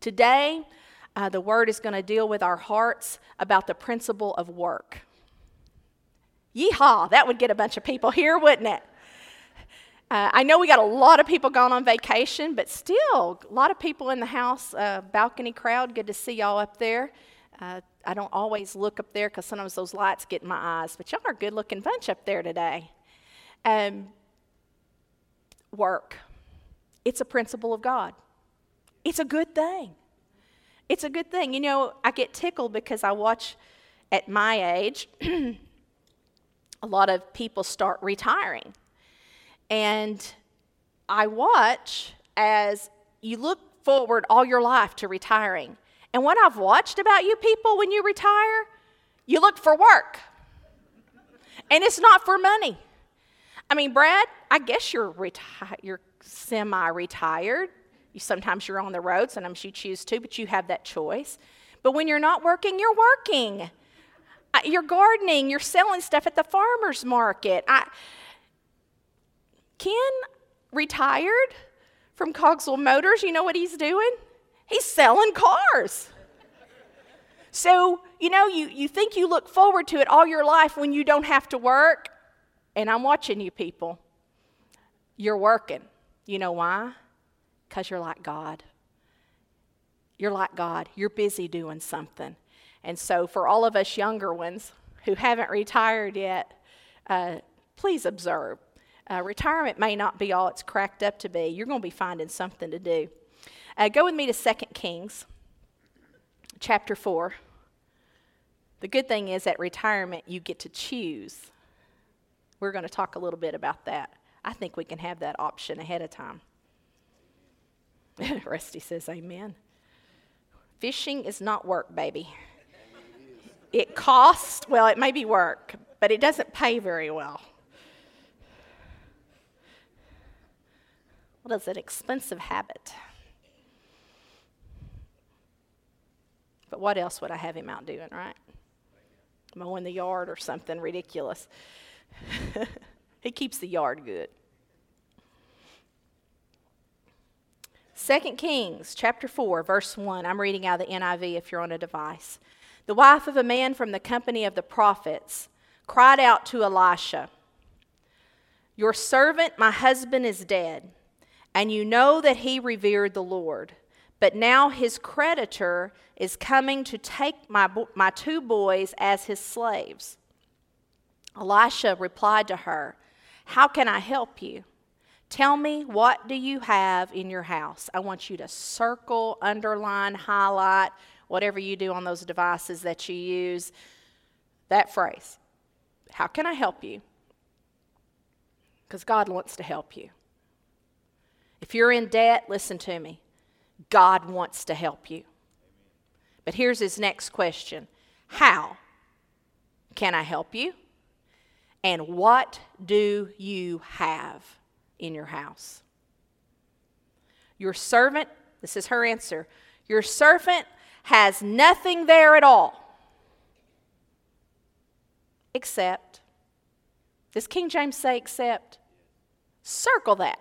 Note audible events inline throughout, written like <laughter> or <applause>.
Today, uh, the word is going to deal with our hearts about the principle of work. Yeehaw, that would get a bunch of people here, wouldn't it? Uh, I know we got a lot of people gone on vacation, but still, a lot of people in the house, uh, balcony crowd. Good to see y'all up there. Uh, I don't always look up there because sometimes those lights get in my eyes, but y'all are a good looking bunch up there today. Um, work. It's a principle of God. It's a good thing. It's a good thing. You know, I get tickled because I watch at my age, <clears throat> a lot of people start retiring. And I watch as you look forward all your life to retiring. And what I've watched about you people when you retire, you look for work. And it's not for money. I mean, Brad, I guess you're reti- you're semi-retired. You sometimes you're on the road, sometimes you choose to, but you have that choice. But when you're not working, you're working. You're gardening, you're selling stuff at the farmer's market. I, Ken retired from Cogswell Motors. You know what he's doing? He's selling cars. So, you know, you, you think you look forward to it all your life when you don't have to work. And I'm watching you people. You're working. You know why? Because you're like God. You're like God. You're busy doing something. And so, for all of us younger ones who haven't retired yet, uh, please observe. Uh, retirement may not be all it's cracked up to be. You're going to be finding something to do. Uh, go with me to 2 Kings chapter 4. The good thing is at retirement, you get to choose. We're going to talk a little bit about that. I think we can have that option ahead of time. <laughs> Rusty says, Amen. Fishing is not work, baby. It costs, well, it may be work, but it doesn't pay very well. Well, it's an expensive habit. But what else would I have him out doing, right? Mowing the yard or something ridiculous. <laughs> he keeps the yard good. 2 Kings chapter 4, verse 1. I'm reading out of the NIV if you're on a device. The wife of a man from the company of the prophets cried out to Elisha, Your servant, my husband, is dead, and you know that he revered the Lord. But now his creditor is coming to take my, my two boys as his slaves. Elisha replied to her, How can I help you? Tell me, what do you have in your house? I want you to circle, underline, highlight, whatever you do on those devices that you use, that phrase. How can I help you? Because God wants to help you. If you're in debt, listen to me. God wants to help you. But here's his next question How can I help you? And what do you have in your house? Your servant, this is her answer, your servant has nothing there at all except, does King James say except? Circle that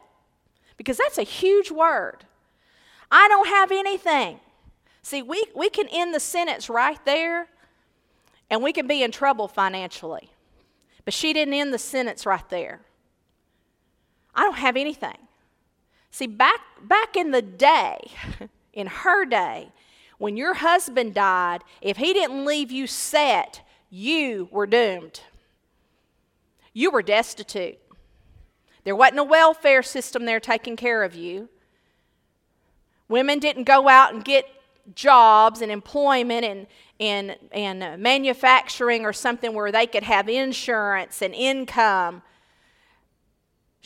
because that's a huge word. I don't have anything. See, we, we can end the sentence right there and we can be in trouble financially. But she didn't end the sentence right there. I don't have anything. See, back, back in the day, <laughs> in her day, when your husband died, if he didn't leave you set, you were doomed. You were destitute. There wasn't a welfare system there taking care of you. Women didn't go out and get jobs and employment and, and, and manufacturing or something where they could have insurance and income.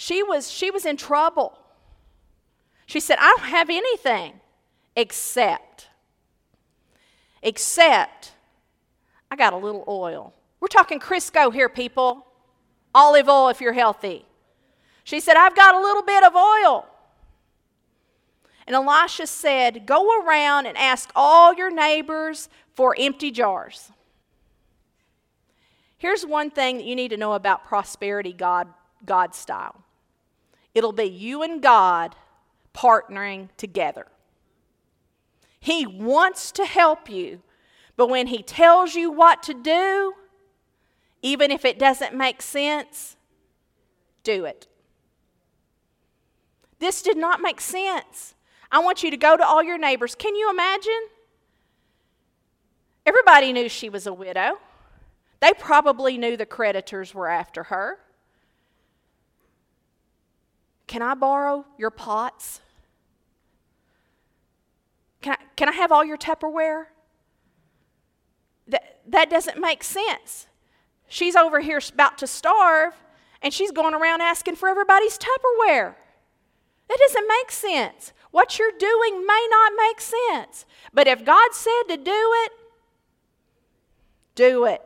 She was, she was in trouble. She said, I don't have anything except, except I got a little oil. We're talking Crisco here, people. Olive oil if you're healthy. She said, I've got a little bit of oil. And Elisha said, Go around and ask all your neighbors for empty jars. Here's one thing that you need to know about prosperity God, God style it'll be you and God partnering together. He wants to help you. But when He tells you what to do, even if it doesn't make sense, do it. This did not make sense. I want you to go to all your neighbors. Can you imagine? Everybody knew she was a widow. They probably knew the creditors were after her. Can I borrow your pots? Can I, can I have all your Tupperware? That, that doesn't make sense. She's over here about to starve, and she's going around asking for everybody's Tupperware. That doesn't make sense. What you're doing may not make sense. But if God said to do it, do it.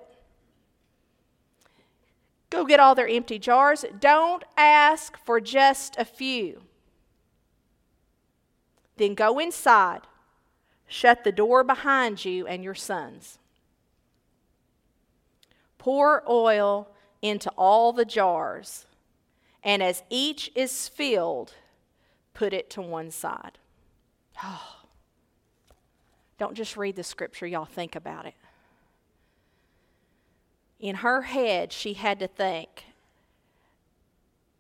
Go get all their empty jars. Don't ask for just a few. Then go inside, shut the door behind you and your sons. Pour oil into all the jars, and as each is filled, put it to one side. Oh. <sighs> Don't just read the scripture, y'all think about it in her head, she had to think,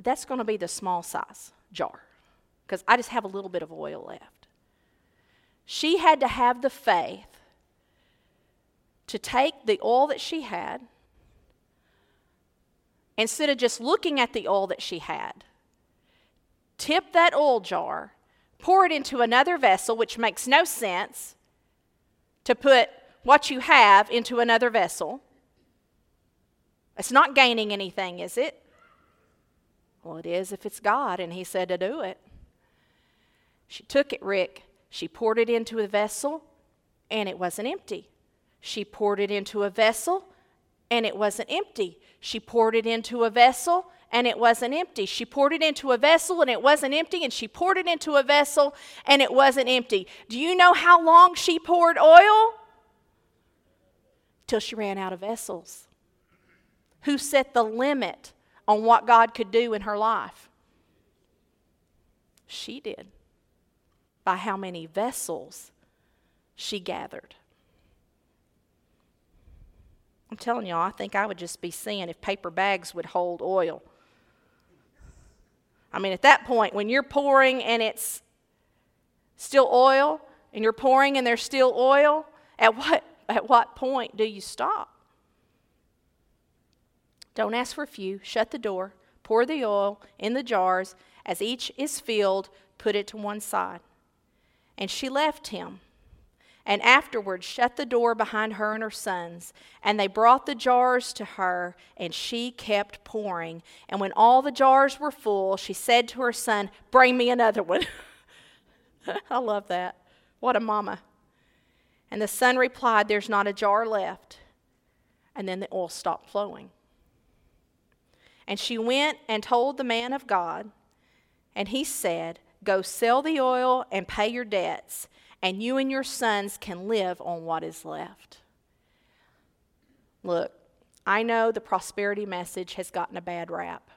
that's going to be the small size jar because I just have a little bit of oil left. She had to have the faith to take the oil that she had, instead of just looking at the oil that she had, tip that oil jar, pour it into another vessel, which makes no sense to put what you have into another vessel it's not gaining anything, is it? Well, it is if it's God, and He said to do it. She took it, Rick. She poured it into a vessel, and it wasn't empty. She poured it into a vessel, and it wasn't empty. She poured it into a vessel, and it wasn't empty. She poured it into a vessel, and it wasn't empty. And she poured it into a vessel, and it wasn't empty. Do you know how long she poured oil? Till she ran out of vessels. Who set the limit on what God could do in her life? She did. By how many vessels she gathered. I'm telling y'all, I think I would just be seeing if paper bags would hold oil. I mean, at that point, when you're pouring and it's still oil, and you're pouring and there's still oil, at what, at what point do you stop? Don't ask for a few. Shut the door. Pour the oil in the jars. As each is filled, put it to one side. And she left him. And afterward shut the door behind her and her sons. And they brought the jars to her, and she kept pouring. And when all the jars were full, she said to her son, Bring me another one. <laughs> I love that. What a mama. And the son replied, There's not a jar left. And then the oil stopped flowing. And she went and told the man of God, and he said, Go sell the oil and pay your debts, and you and your sons can live on what is left. Look, I know the prosperity message has gotten a bad rap,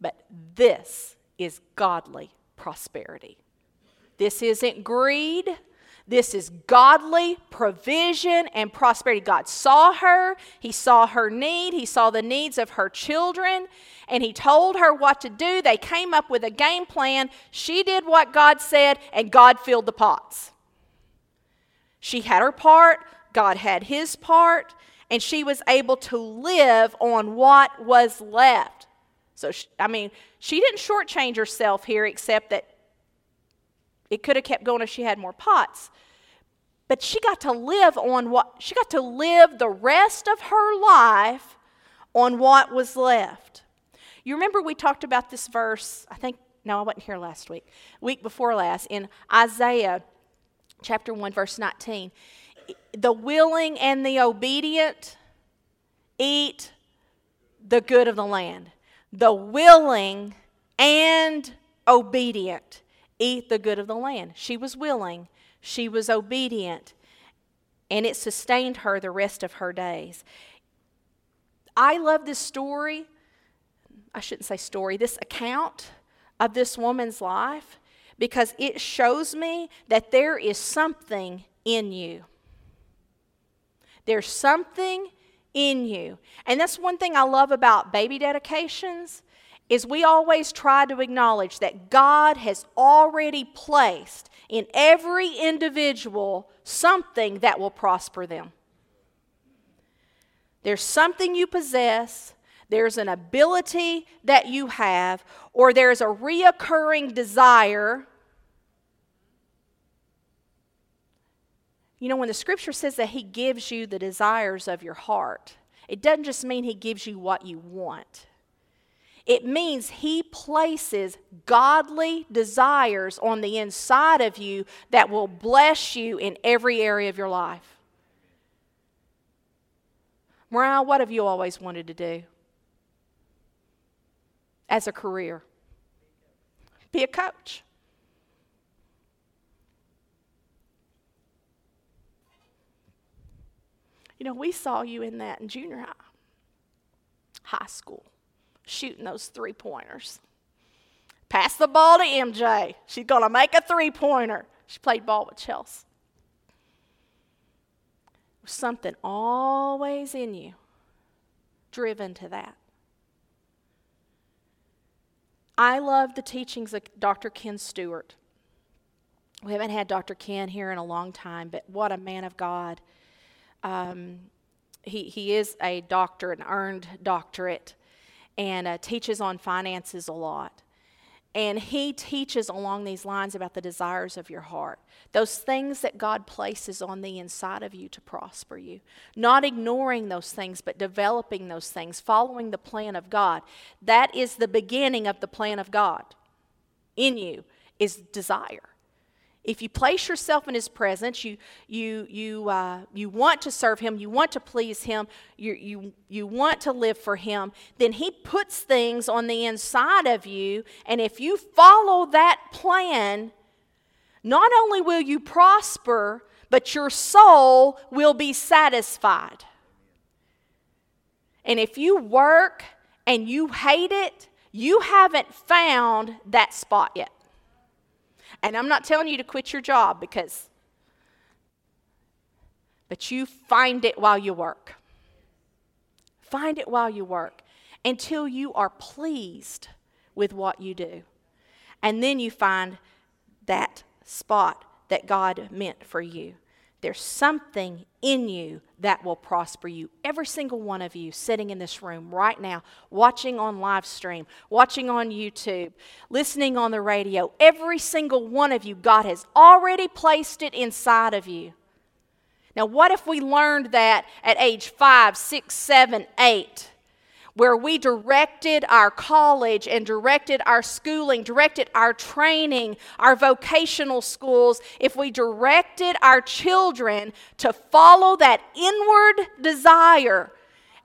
but this is godly prosperity. This isn't greed. This is godly provision and prosperity. God saw her, He saw her need, He saw the needs of her children, and He told her what to do. They came up with a game plan. She did what God said, and God filled the pots. She had her part, God had His part, and she was able to live on what was left. So, she, I mean, she didn't shortchange herself here, except that it could have kept going if she had more pots. But she got to live on what, she got to live the rest of her life on what was left. You remember we talked about this verse, I think, no, I wasn't here last week, week before last, in Isaiah chapter 1, verse 19. The willing and the obedient eat the good of the land. The willing and obedient eat the good of the land. She was willing, she was obedient, and it sustained her the rest of her days. I love this story. I shouldn't say story, this account of this woman's life because it shows me that there is something in you. There's something in you. And that's one thing I love about baby dedications is we always try to acknowledge that God has already placed in every individual something that will prosper them. There's something you possess, there's an ability that you have, or there's a reoccurring desire. You know, when the scripture says that He gives you the desires of your heart, it doesn't just mean He gives you what you want. It means He places godly desires on the inside of you that will bless you in every area of your life. Mariah, what have you always wanted to do as a career? Be a coach. You know, we saw you in that in junior high, high school, shooting those three pointers. Pass the ball to MJ. She's going to make a three pointer. She played ball with Chelsea something always in you driven to that. I love the teachings of Dr. Ken Stewart. We haven't had Dr. Ken here in a long time, but what a man of God. Um, he, he is a doctor, an earned doctorate, and uh, teaches on finances a lot. And he teaches along these lines about the desires of your heart, those things that God places on the inside of you to prosper you. Not ignoring those things, but developing those things, following the plan of God. That is the beginning of the plan of God in you, is desire. If you place yourself in His presence, you, you, you, uh, you want to serve Him, you want to please Him, you, you, you want to live for Him, then He puts things on the inside of you. And if you follow that plan, not only will you prosper, but your soul will be satisfied. And if you work and you hate it, you haven't found that spot yet. And I'm not telling you to quit your job because, but you find it while you work. Find it while you work until you are pleased with what you do. And then you find that spot that God meant for you. There's something in you that will prosper you. Every single one of you sitting in this room right now, watching on live stream, watching on YouTube, listening on the radio, every single one of you, God has already placed it inside of you. Now, what if we learned that at age five, six, seven, eight? Where we directed our college and directed our schooling, directed our training, our vocational schools, if we directed our children to follow that inward desire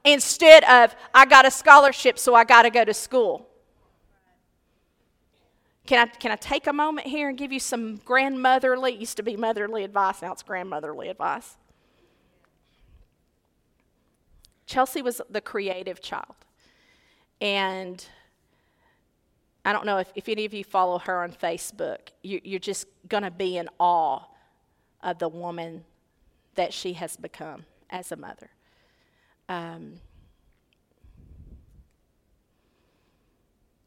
instead of, I got a scholarship, so I got to go to school. Can I, can I take a moment here and give you some grandmotherly, used to be motherly advice, now it's grandmotherly advice. Chelsea was the creative child. And I don't know if, if any of you follow her on Facebook, you, you're just going to be in awe of the woman that she has become as a mother. Um,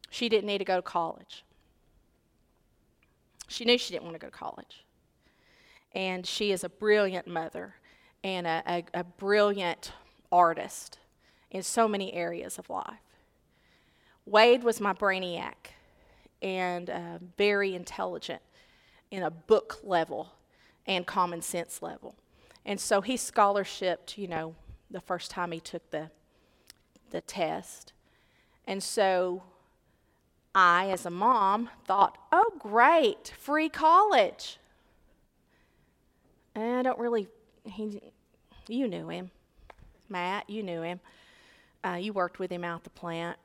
she didn't need to go to college. She knew she didn't want to go to college. And she is a brilliant mother and a, a, a brilliant artist in so many areas of life. Wade was my brainiac and uh, very intelligent in a book level and common sense level. And so he scholarshiped, you know, the first time he took the, the test. And so I, as a mom, thought, oh, great, free college. And I don't really, he, you knew him. Matt, you knew him. Uh, you worked with him out the plant.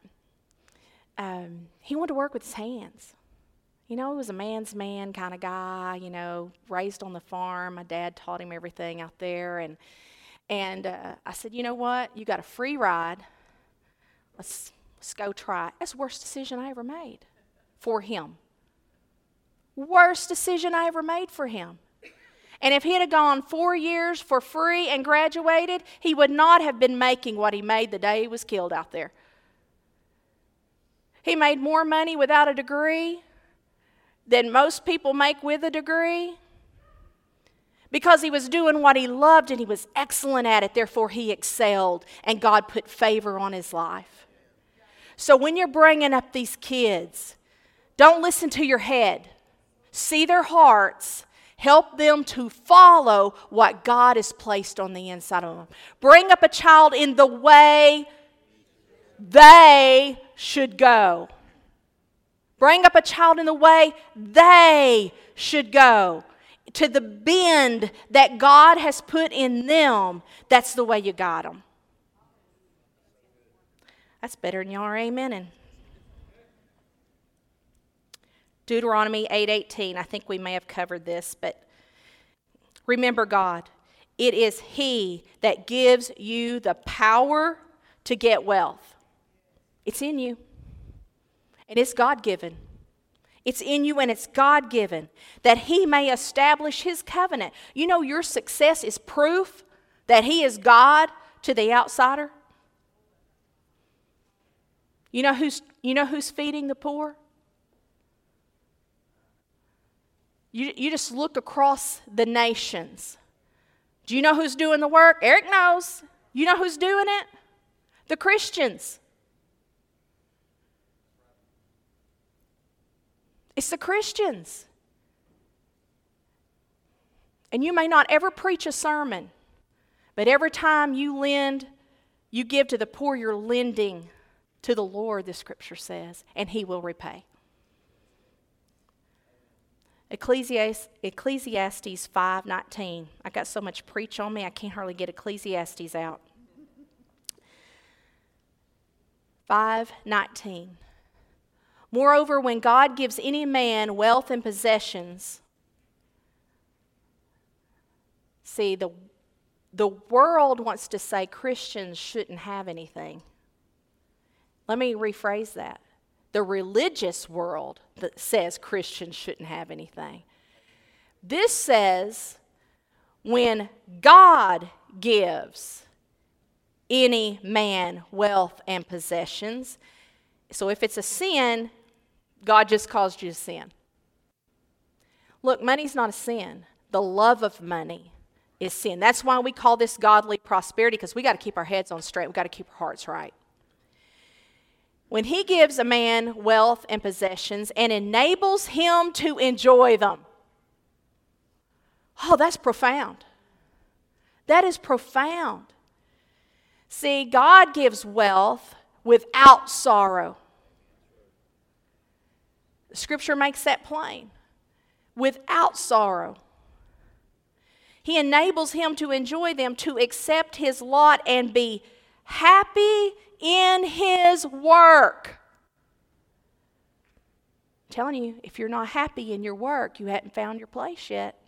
Um, he wanted to work with his hands. You know, he was a man's man kind of guy, you know, raised on the farm. My dad taught him everything out there. And, and uh, I said, you know what? You got a free ride. Let's, let's go try it. That's the worst decision I ever made for him. Worst decision I ever made for him. And if he'd have gone four years for free and graduated, he would not have been making what he made the day he was killed out there. He made more money without a degree than most people make with a degree because he was doing what he loved and he was excellent at it. Therefore, he excelled, and God put favor on his life. So, when you're bringing up these kids, don't listen to your head, see their hearts. Help them to follow what God has placed on the inside of them. Bring up a child in the way they should go. Bring up a child in the way they should go to the bend that God has put in them, that's the way you got them. That's better than y'all are amening. Deuteronomy 8:18. I think we may have covered this, but remember God. It is he that gives you the power to get wealth. It's in you. And it's God given. It's in you and it's God given that He may establish His covenant. You know, your success is proof that He is God to the outsider. You know who's, you know who's feeding the poor? You, you just look across the nations. Do you know who's doing the work? Eric knows. You know who's doing it? The Christians. It's the Christians. And you may not ever preach a sermon, but every time you lend, you give to the poor, you're lending to the Lord, the scripture says, and he will repay. Ecclesiastes, Ecclesiastes 5:19. I got so much preach on me, I can't hardly get Ecclesiastes out. 5:19. Moreover, when God gives any man wealth and possessions, see, the, the world wants to say Christians shouldn't have anything. Let me rephrase that. The religious world that says Christians shouldn't have anything. This says when God gives any man wealth and possessions, so if it's a sin, God just caused you to sin. Look, money's not a sin. The love of money is sin. That's why we call this godly prosperity because we got to keep our heads on straight. We got to keep our hearts right. When he gives a man wealth and possessions and enables him to enjoy them, oh, that's profound. That is profound. See, God gives wealth without sorrow. Scripture makes that plain. Without sorrow. He enables him to enjoy them, to accept his lot, and be happy in his work. I'm telling you, if you're not happy in your work, you haven't found your place yet.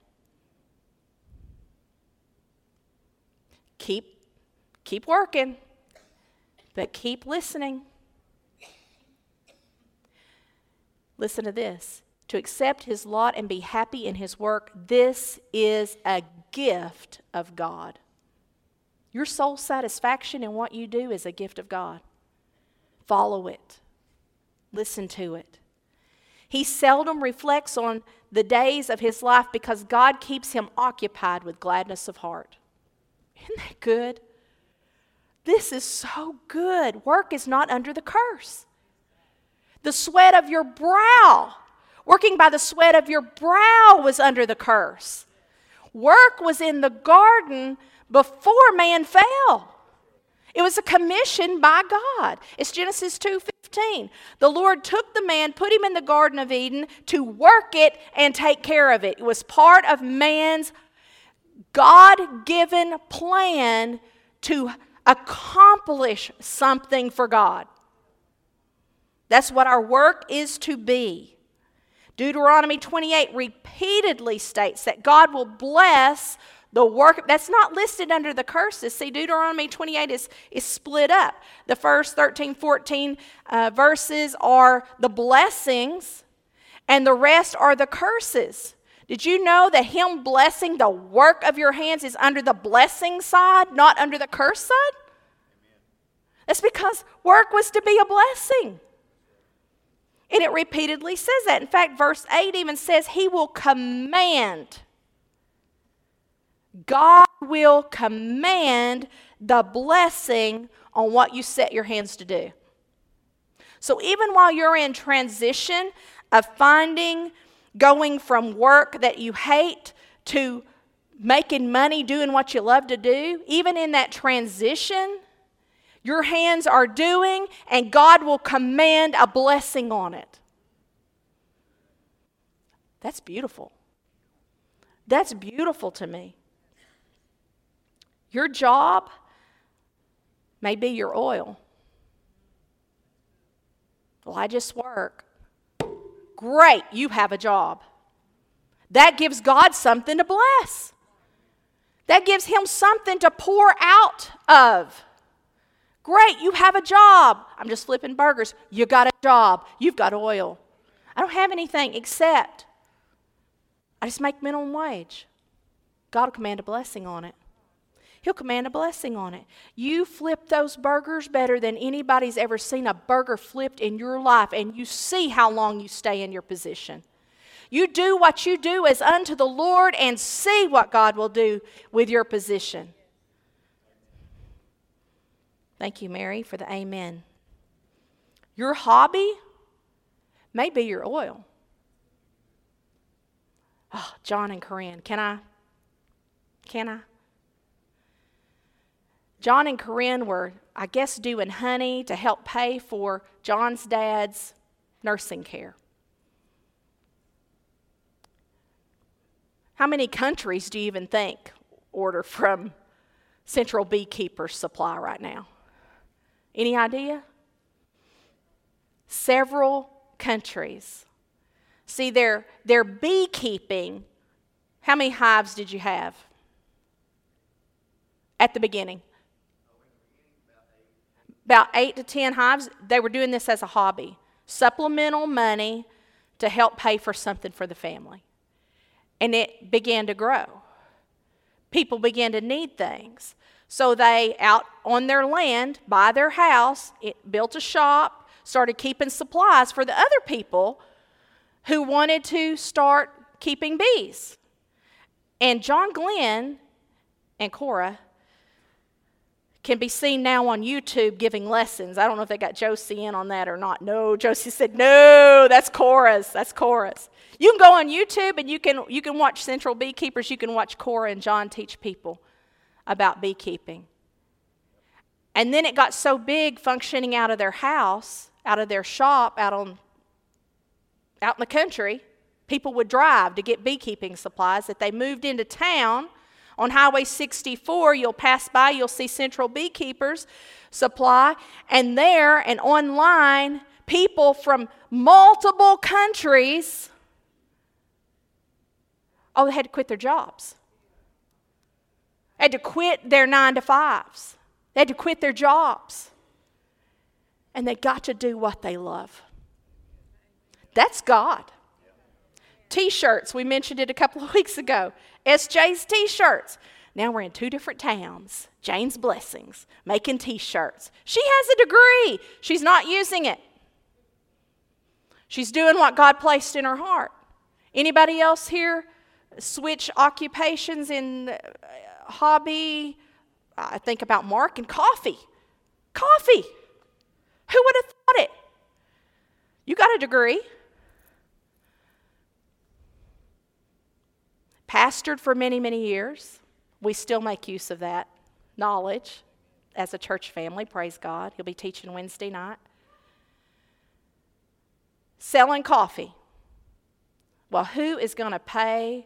Keep, keep working, but keep listening. Listen to this. To accept his lot and be happy in his work, this is a gift of God. Your soul satisfaction in what you do is a gift of God. Follow it, listen to it. He seldom reflects on the days of his life because God keeps him occupied with gladness of heart. Isn't that good? This is so good. Work is not under the curse the sweat of your brow. Working by the sweat of your brow was under the curse. Work was in the garden before man fell. It was a commission by God. It's Genesis 2:15. The Lord took the man, put him in the garden of Eden to work it and take care of it. It was part of man's God-given plan to accomplish something for God. That's what our work is to be. Deuteronomy 28 repeatedly states that God will bless the work that's not listed under the curses. See, Deuteronomy 28 is, is split up. The first 13, 14 uh, verses are the blessings, and the rest are the curses. Did you know that Him blessing the work of your hands is under the blessing side, not under the curse side? That's because work was to be a blessing. And it repeatedly says that. In fact, verse 8 even says, He will command. God will command the blessing on what you set your hands to do. So even while you're in transition of finding, going from work that you hate to making money doing what you love to do, even in that transition, your hands are doing, and God will command a blessing on it. That's beautiful. That's beautiful to me. Your job may be your oil. Well, I just work. Great, you have a job. That gives God something to bless. That gives Him something to pour out of. Great, you have a job. I'm just flipping burgers. You got a job. You've got oil. I don't have anything except I just make minimum wage. God will command a blessing on it. He'll command a blessing on it. You flip those burgers better than anybody's ever seen a burger flipped in your life, and you see how long you stay in your position. You do what you do as unto the Lord and see what God will do with your position. Thank you, Mary, for the amen. Your hobby may be your oil. Oh, John and Corinne, can I? Can I? John and Corinne were, I guess, doing honey to help pay for John's dad's nursing care. How many countries do you even think order from Central Beekeepers Supply right now? Any idea? Several countries. See, their beekeeping, how many hives did you have at the beginning? About eight to ten hives, they were doing this as a hobby, supplemental money to help pay for something for the family. And it began to grow. People began to need things. So they, out on their land, by their house, it, built a shop, started keeping supplies for the other people who wanted to start keeping bees. And John Glenn and Cora can be seen now on YouTube giving lessons. I don't know if they got Josie in on that or not. No, Josie said, no, that's Cora's. That's Cora's. You can go on YouTube and you can, you can watch Central Beekeepers. You can watch Cora and John teach people about beekeeping. And then it got so big functioning out of their house, out of their shop, out on out in the country, people would drive to get beekeeping supplies that they moved into town on Highway 64, you'll pass by, you'll see Central Beekeepers Supply, and there and online, people from multiple countries, oh, they had to quit their jobs. They had to quit their nine to fives. They had to quit their jobs. And they got to do what they love. That's God. T shirts, we mentioned it a couple of <laughs> weeks ago. SJ's t shirts. Now we're in two different towns. Jane's Blessings, making t shirts. She has a degree, she's not using it. She's doing what God placed in her heart. Anybody else here switch occupations in uh, hobby? I think about Mark and coffee. Coffee. Who would have thought it? You got a degree. Pastored for many, many years. We still make use of that knowledge as a church family, praise God. He'll be teaching Wednesday night. Selling coffee. Well, who is going to pay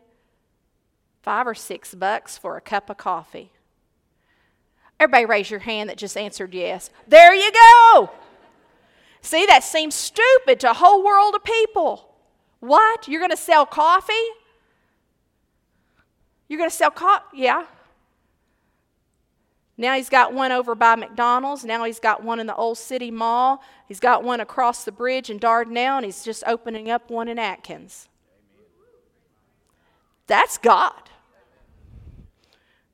five or six bucks for a cup of coffee? Everybody raise your hand that just answered yes. There you go. See, that seems stupid to a whole world of people. What? You're going to sell coffee? You're going to sell cop? Yeah. Now he's got one over by McDonald's. Now he's got one in the Old City Mall. He's got one across the bridge in Dardanelle, and he's just opening up one in Atkins. That's God.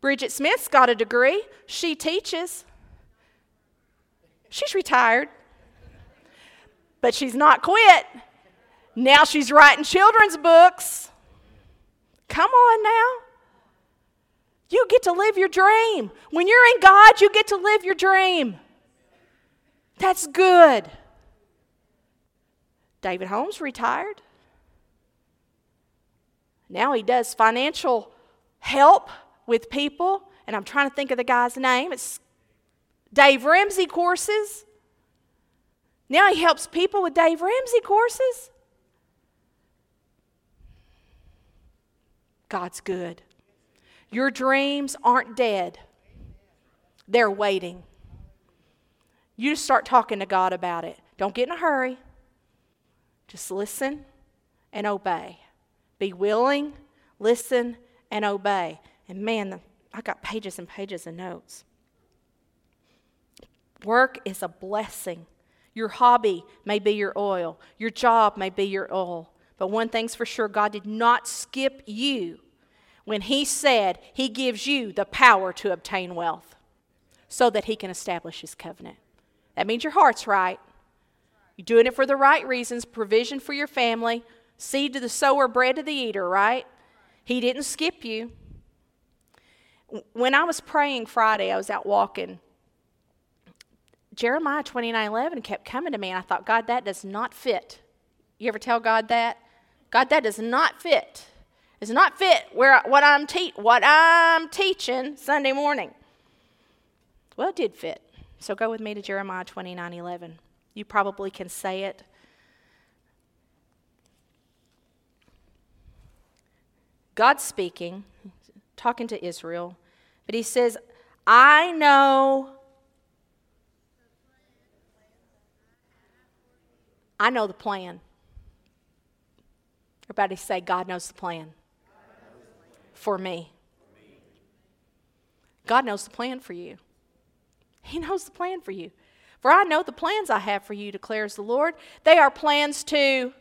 Bridget Smith's got a degree. She teaches. She's retired, but she's not quit. Now she's writing children's books. Come on now. You get to live your dream. When you're in God, you get to live your dream. That's good. David Holmes retired. Now he does financial help with people, and I'm trying to think of the guy's name. It's Dave Ramsey courses. Now he helps people with Dave Ramsey courses. God's good. Your dreams aren't dead, they're waiting. You just start talking to God about it. Don't get in a hurry. Just listen and obey. Be willing, listen, and obey. And man, I got pages and pages of notes. Work is a blessing. Your hobby may be your oil, your job may be your oil. But one thing's for sure God did not skip you when He said He gives you the power to obtain wealth so that He can establish His covenant. That means your heart's right. You're doing it for the right reasons provision for your family, seed to the sower, bread to the eater, right? He didn't skip you. When I was praying Friday, I was out walking. Jeremiah 29 11 kept coming to me, and I thought, God, that does not fit. You ever tell God that? God, that does not fit. It's not fit where what I'm te- what I'm teaching Sunday morning. Well, it did fit. So go with me to Jeremiah 29 11. You probably can say it. God's speaking, talking to Israel, but he says, I know. I know the plan. Everybody say, God knows the plan for me. God knows the plan for you. He knows the plan for you. For I know the plans I have for you, declares the Lord. They are plans to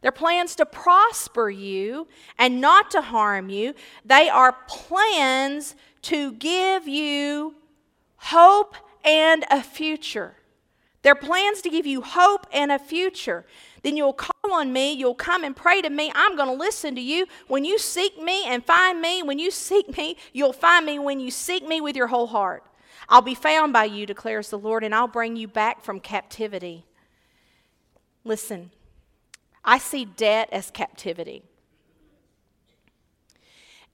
they're plans to prosper you and not to harm you. They are plans to give you hope and a future. They're plans to give you hope and a future. Then you'll call on me, you'll come and pray to me. I'm going to listen to you. When you seek me and find me, when you seek me, you'll find me when you seek me with your whole heart. I'll be found by you, declares the Lord, and I'll bring you back from captivity. Listen, I see debt as captivity.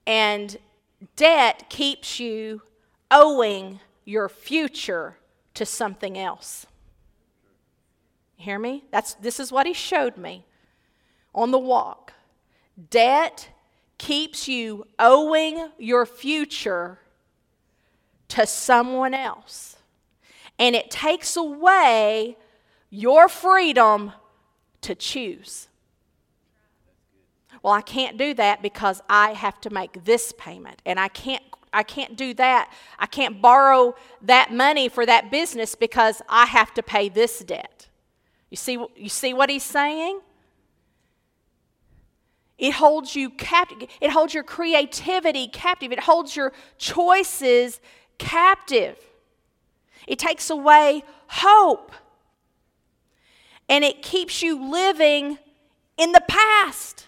And debt keeps you owing your future to something else. Hear me? That's, this is what he showed me on the walk. Debt keeps you owing your future to someone else. And it takes away your freedom to choose. Well, I can't do that because I have to make this payment and I can't I can't do that. I can't borrow that money for that business because I have to pay this debt. You see, you see what he's saying? It holds you captive. It holds your creativity captive. It holds your choices captive. It takes away hope. And it keeps you living in the past.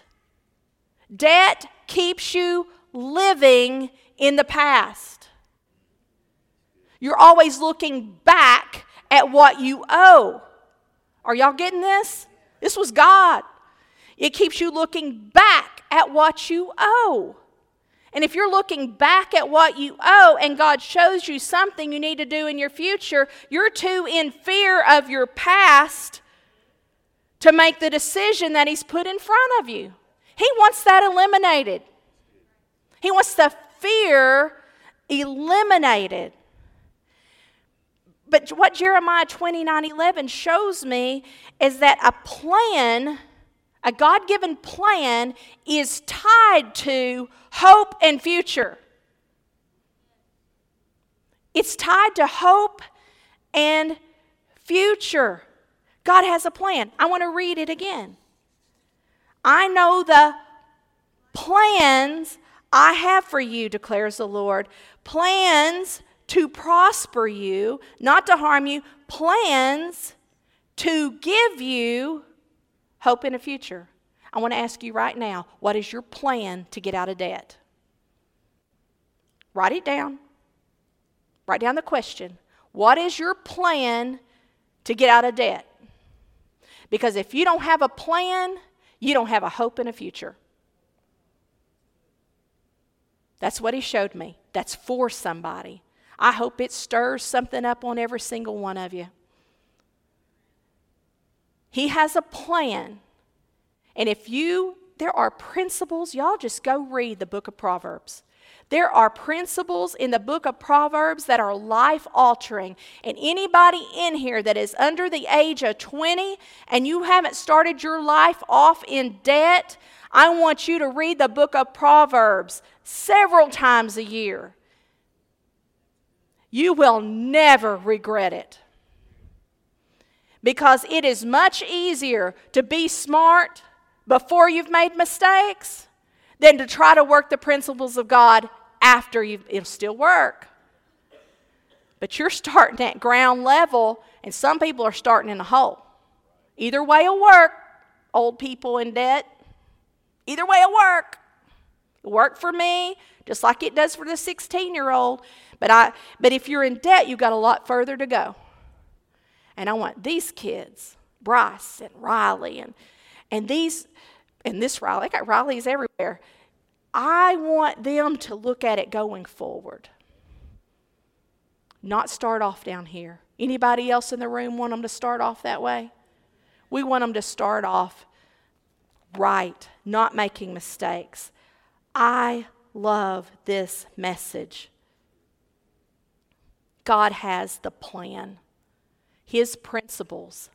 Debt keeps you living in the past. You're always looking back at what you owe. Are y'all getting this? This was God. It keeps you looking back at what you owe. And if you're looking back at what you owe and God shows you something you need to do in your future, you're too in fear of your past to make the decision that He's put in front of you. He wants that eliminated. He wants the fear eliminated. But what Jeremiah 29 11 shows me is that a plan, a God given plan, is tied to hope and future. It's tied to hope and future. God has a plan. I want to read it again. I know the plans I have for you, declares the Lord. Plans to prosper you, not to harm you, plans to give you hope in a future. I want to ask you right now what is your plan to get out of debt? Write it down. Write down the question. What is your plan to get out of debt? Because if you don't have a plan, you don't have a hope in a future. That's what he showed me. That's for somebody. I hope it stirs something up on every single one of you. He has a plan. And if you, there are principles, y'all just go read the book of Proverbs. There are principles in the book of Proverbs that are life altering. And anybody in here that is under the age of 20 and you haven't started your life off in debt, I want you to read the book of Proverbs several times a year. You will never regret it. Because it is much easier to be smart before you've made mistakes than to try to work the principles of God after you it'll still work. But you're starting at ground level, and some people are starting in a hole. Either way will work, old people in debt. Either way will work. Work for me, just like it does for the 16 year old. But, I, but if you're in debt, you've got a lot further to go. And I want these kids, Bryce and Riley, and, and these, and this Riley, I got Rileys everywhere. I want them to look at it going forward. Not start off down here. Anybody else in the room want them to start off that way? We want them to start off right, not making mistakes. I love this message. God has the plan, His principles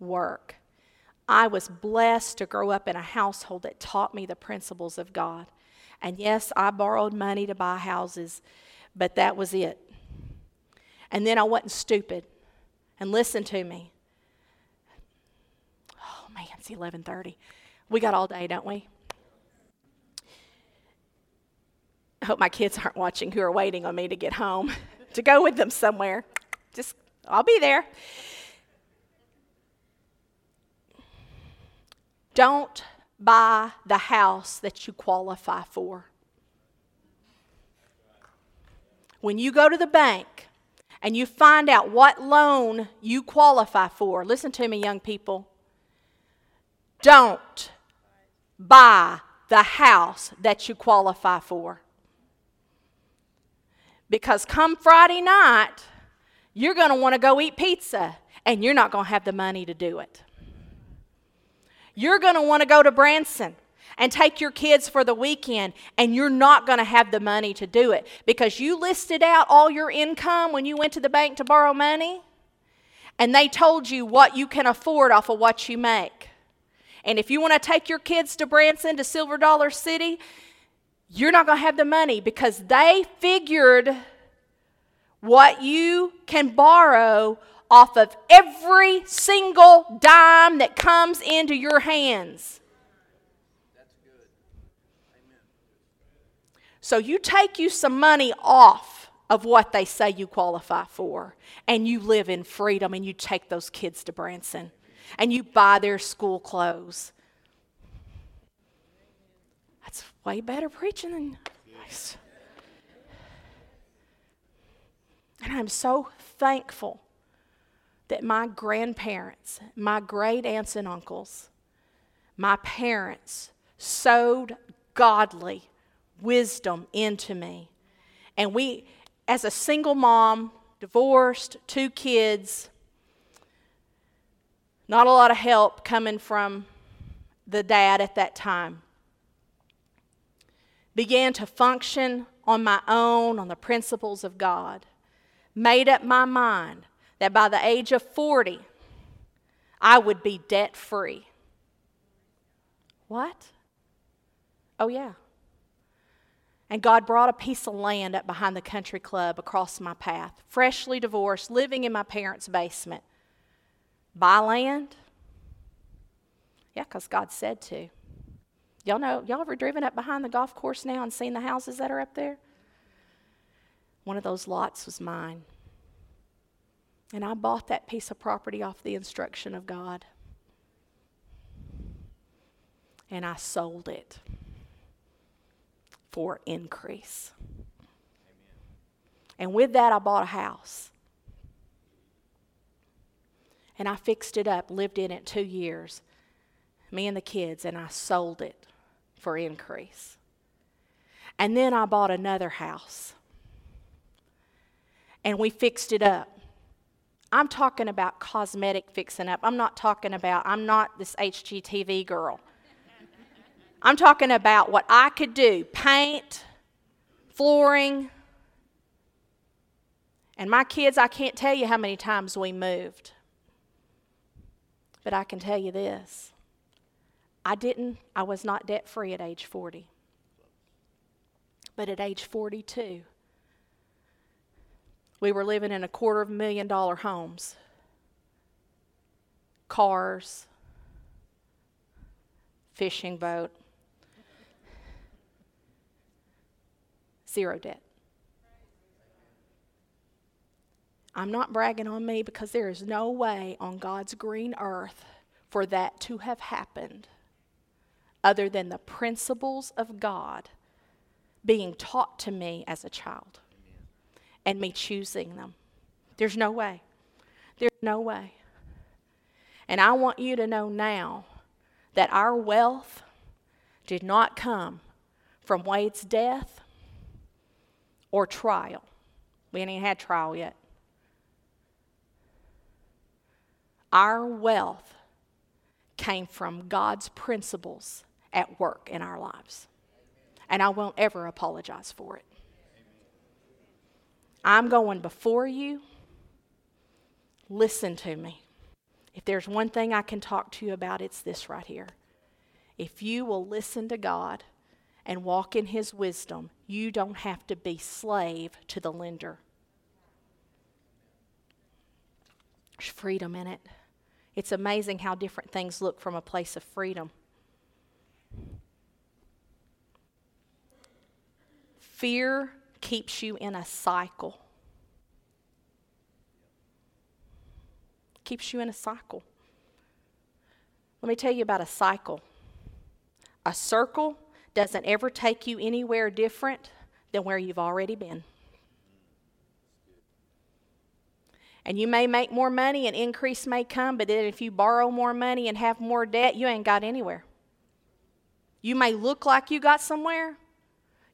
work. I was blessed to grow up in a household that taught me the principles of God. And yes, I borrowed money to buy houses, but that was it. And then I wasn't stupid. And listen to me. Oh man, it's 11:30. We got all day, don't we? I hope my kids aren't watching who are waiting on me to get home <laughs> to go with them somewhere. Just I'll be there. Don't buy the house that you qualify for. When you go to the bank and you find out what loan you qualify for, listen to me, young people. Don't buy the house that you qualify for. Because come Friday night, you're going to want to go eat pizza and you're not going to have the money to do it. You're going to want to go to Branson and take your kids for the weekend, and you're not going to have the money to do it because you listed out all your income when you went to the bank to borrow money, and they told you what you can afford off of what you make. And if you want to take your kids to Branson, to Silver Dollar City, you're not going to have the money because they figured what you can borrow off of every single dime that comes into your hands. That's good. So you take you some money off of what they say you qualify for, and you live in freedom, and you take those kids to Branson, and you buy their school clothes. That's way better preaching than nice. And I'm so thankful that my grandparents, my great aunts and uncles, my parents sowed godly wisdom into me. And we, as a single mom, divorced, two kids, not a lot of help coming from the dad at that time, began to function on my own on the principles of God. Made up my mind that by the age of 40, I would be debt free. What? Oh, yeah. And God brought a piece of land up behind the country club across my path. Freshly divorced, living in my parents' basement. Buy land? Yeah, because God said to. Y'all know, y'all ever driven up behind the golf course now and seen the houses that are up there? One of those lots was mine. And I bought that piece of property off the instruction of God. And I sold it for increase. And with that, I bought a house. And I fixed it up, lived in it two years, me and the kids, and I sold it for increase. And then I bought another house. And we fixed it up. I'm talking about cosmetic fixing up. I'm not talking about, I'm not this HGTV girl. I'm talking about what I could do paint, flooring. And my kids, I can't tell you how many times we moved. But I can tell you this I didn't, I was not debt free at age 40. But at age 42, we were living in a quarter of a million dollar homes, cars, fishing boat, zero debt. I'm not bragging on me because there is no way on God's green earth for that to have happened other than the principles of God being taught to me as a child and me choosing them. There's no way. There's no way. And I want you to know now that our wealth did not come from Wade's death or trial. We ain't even had trial yet. Our wealth came from God's principles at work in our lives. And I won't ever apologize for it. I'm going before you. Listen to me. If there's one thing I can talk to you about, it's this right here. If you will listen to God and walk in His wisdom, you don't have to be slave to the lender. There's freedom in it. It's amazing how different things look from a place of freedom. Fear keeps you in a cycle. Keeps you in a cycle. Let me tell you about a cycle. A circle doesn't ever take you anywhere different than where you've already been. And you may make more money and increase may come, but then if you borrow more money and have more debt, you ain't got anywhere. You may look like you got somewhere,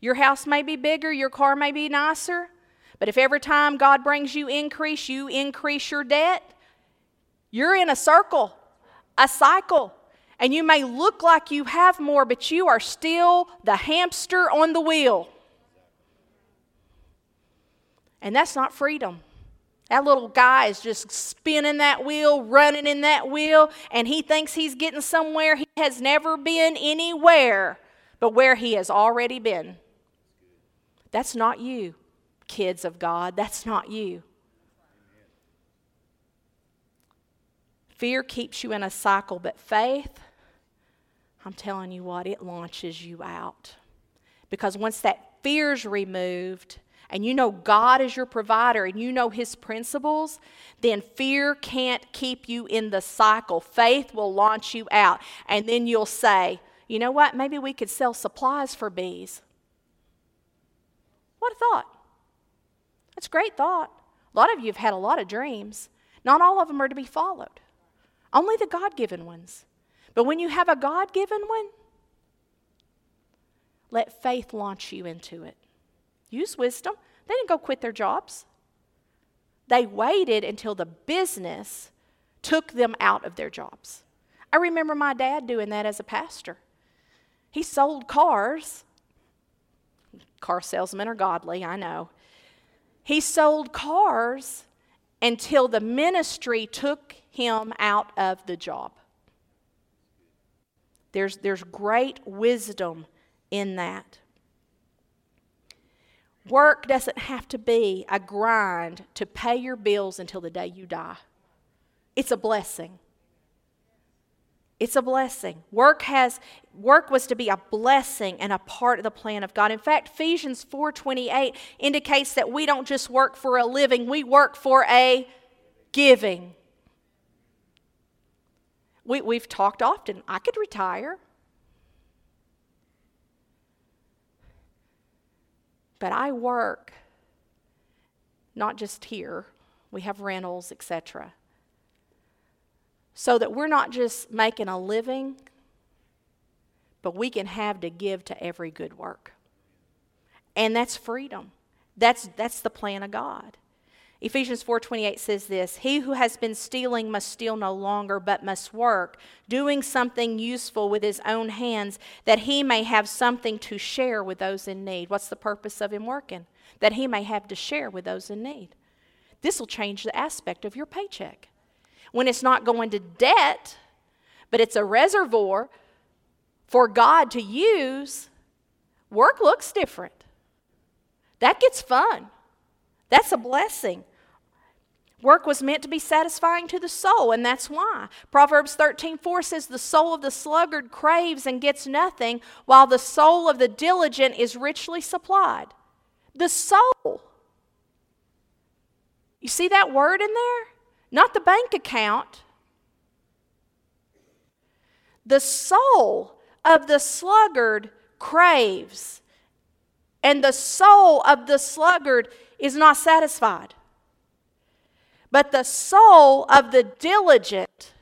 your house may be bigger, your car may be nicer, but if every time God brings you increase, you increase your debt, you're in a circle, a cycle. And you may look like you have more, but you are still the hamster on the wheel. And that's not freedom. That little guy is just spinning that wheel, running in that wheel, and he thinks he's getting somewhere he has never been anywhere but where he has already been. That's not you, kids of God. That's not you. Fear keeps you in a cycle, but faith, I'm telling you what, it launches you out. Because once that fear's removed, and you know God is your provider and you know His principles, then fear can't keep you in the cycle. Faith will launch you out. And then you'll say, you know what? Maybe we could sell supplies for bees. What a thought. That's a great thought. A lot of you have had a lot of dreams. Not all of them are to be followed, only the God given ones. But when you have a God given one, let faith launch you into it. Use wisdom. They didn't go quit their jobs, they waited until the business took them out of their jobs. I remember my dad doing that as a pastor. He sold cars Car salesmen are godly, I know. He sold cars until the ministry took him out of the job. There's, there's great wisdom in that. Work doesn't have to be a grind to pay your bills until the day you die. It's a blessing. It's a blessing. Work has work was to be a blessing and a part of the plan of God. In fact, Ephesians 4:28 indicates that we don't just work for a living, we work for a giving. We, we've talked often. I could retire. But I work not just here, we have rentals, etc. So that we're not just making a living, but we can have to give to every good work. And that's freedom. That's, that's the plan of God. Ephesians 4:28 says this, "He who has been stealing must steal no longer, but must work, doing something useful with his own hands, that he may have something to share with those in need." What's the purpose of him working? That he may have to share with those in need. This will change the aspect of your paycheck. When it's not going to debt, but it's a reservoir for God to use, work looks different. That gets fun. That's a blessing. Work was meant to be satisfying to the soul, and that's why. Proverbs 13 4 says, The soul of the sluggard craves and gets nothing, while the soul of the diligent is richly supplied. The soul. You see that word in there? Not the bank account. The soul of the sluggard craves, and the soul of the sluggard is not satisfied. But the soul of the diligent,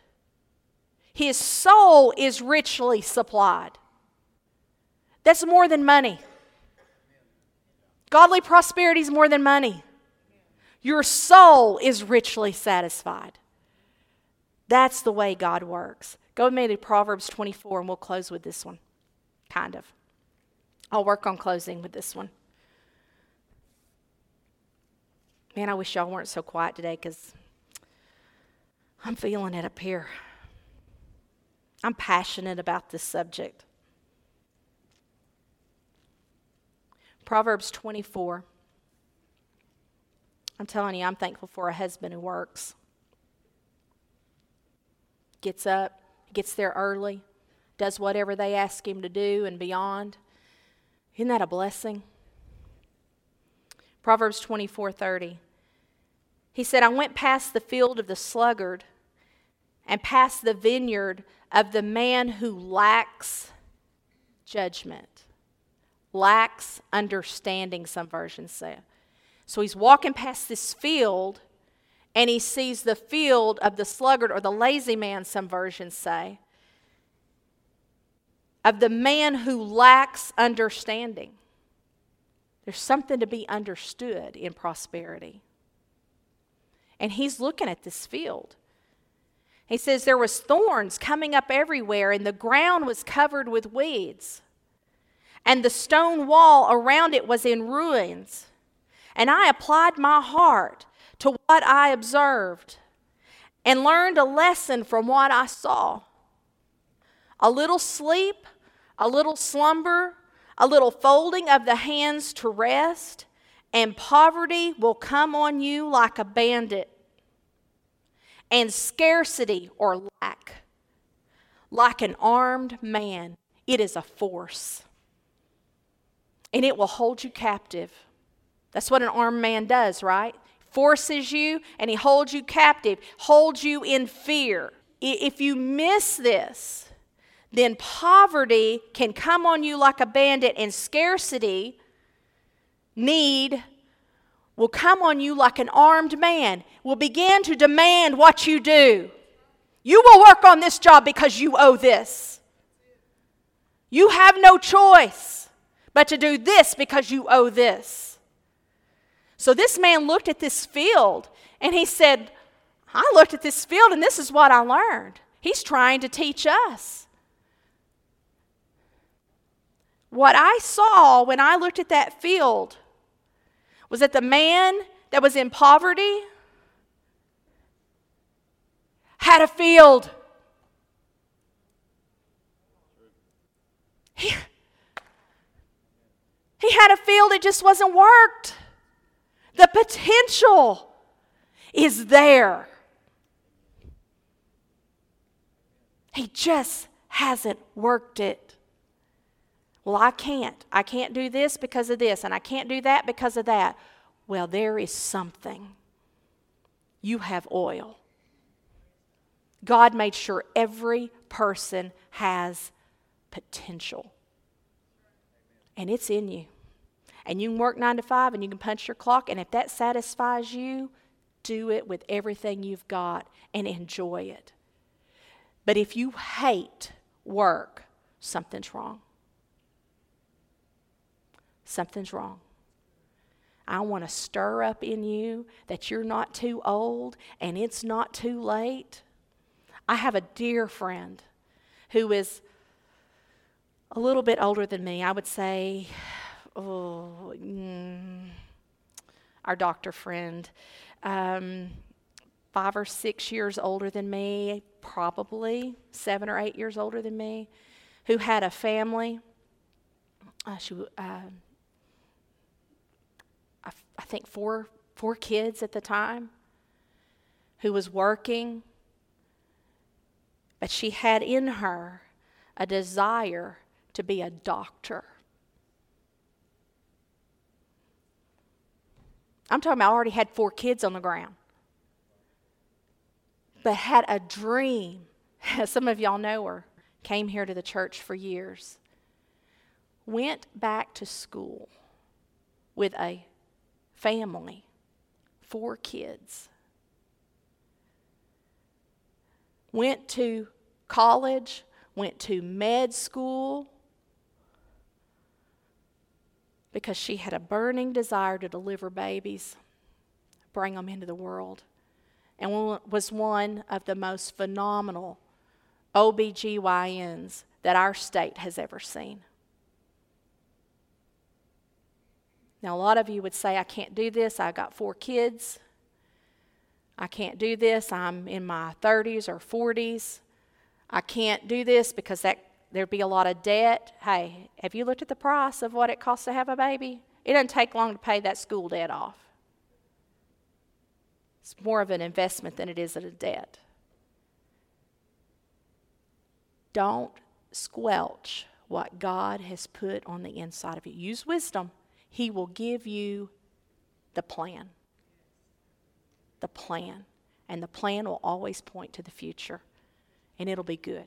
his soul is richly supplied. That's more than money. Godly prosperity is more than money. Your soul is richly satisfied. That's the way God works. Go with me to Proverbs 24 and we'll close with this one. Kind of. I'll work on closing with this one. Man, I wish y'all weren't so quiet today because I'm feeling it up here. I'm passionate about this subject. Proverbs 24. I'm telling you, I'm thankful for a husband who works. Gets up, gets there early, does whatever they ask him to do and beyond. Isn't that a blessing? Proverbs 24:30. He said, "I went past the field of the sluggard and past the vineyard of the man who lacks judgment." Lacks understanding, some versions say. So he's walking past this field and he sees the field of the sluggard or the lazy man, some versions say, of the man who lacks understanding. There's something to be understood in prosperity. And he's looking at this field. He says there was thorns coming up everywhere and the ground was covered with weeds. And the stone wall around it was in ruins. And I applied my heart to what I observed and learned a lesson from what I saw. A little sleep, a little slumber, a little folding of the hands to rest, and poverty will come on you like a bandit, and scarcity or lack like an armed man. It is a force, and it will hold you captive. That's what an armed man does, right? Forces you and he holds you captive, holds you in fear. If you miss this, then poverty can come on you like a bandit, and scarcity, need, will come on you like an armed man, will begin to demand what you do. You will work on this job because you owe this. You have no choice but to do this because you owe this. So this man looked at this field and he said, I looked at this field and this is what I learned. He's trying to teach us. What I saw when I looked at that field was that the man that was in poverty had a field. He, He had a field, it just wasn't worked. The potential is there. He just hasn't worked it. Well, I can't. I can't do this because of this, and I can't do that because of that. Well, there is something. You have oil. God made sure every person has potential. And it's in you. And you can work nine to five and you can punch your clock, and if that satisfies you, do it with everything you've got and enjoy it. But if you hate work, something's wrong. Something's wrong. I want to stir up in you that you're not too old and it's not too late. I have a dear friend who is a little bit older than me. I would say, oh, mm, our doctor friend, um, five or six years older than me, probably seven or eight years older than me, who had a family. Uh, she, uh, think four four kids at the time, who was working, but she had in her a desire to be a doctor. I'm talking about I already had four kids on the ground. But had a dream. <laughs> Some of y'all know her, came here to the church for years, went back to school with a family, four kids, went to college, went to med school because she had a burning desire to deliver babies, bring them into the world and was one of the most phenomenal OBGYNs that our state has ever seen. Now, a lot of you would say, I can't do this. I've got four kids. I can't do this. I'm in my 30s or 40s. I can't do this because that, there'd be a lot of debt. Hey, have you looked at the price of what it costs to have a baby? It doesn't take long to pay that school debt off. It's more of an investment than it is a debt. Don't squelch what God has put on the inside of you. Use wisdom. He will give you the plan. The plan. And the plan will always point to the future, and it'll be good.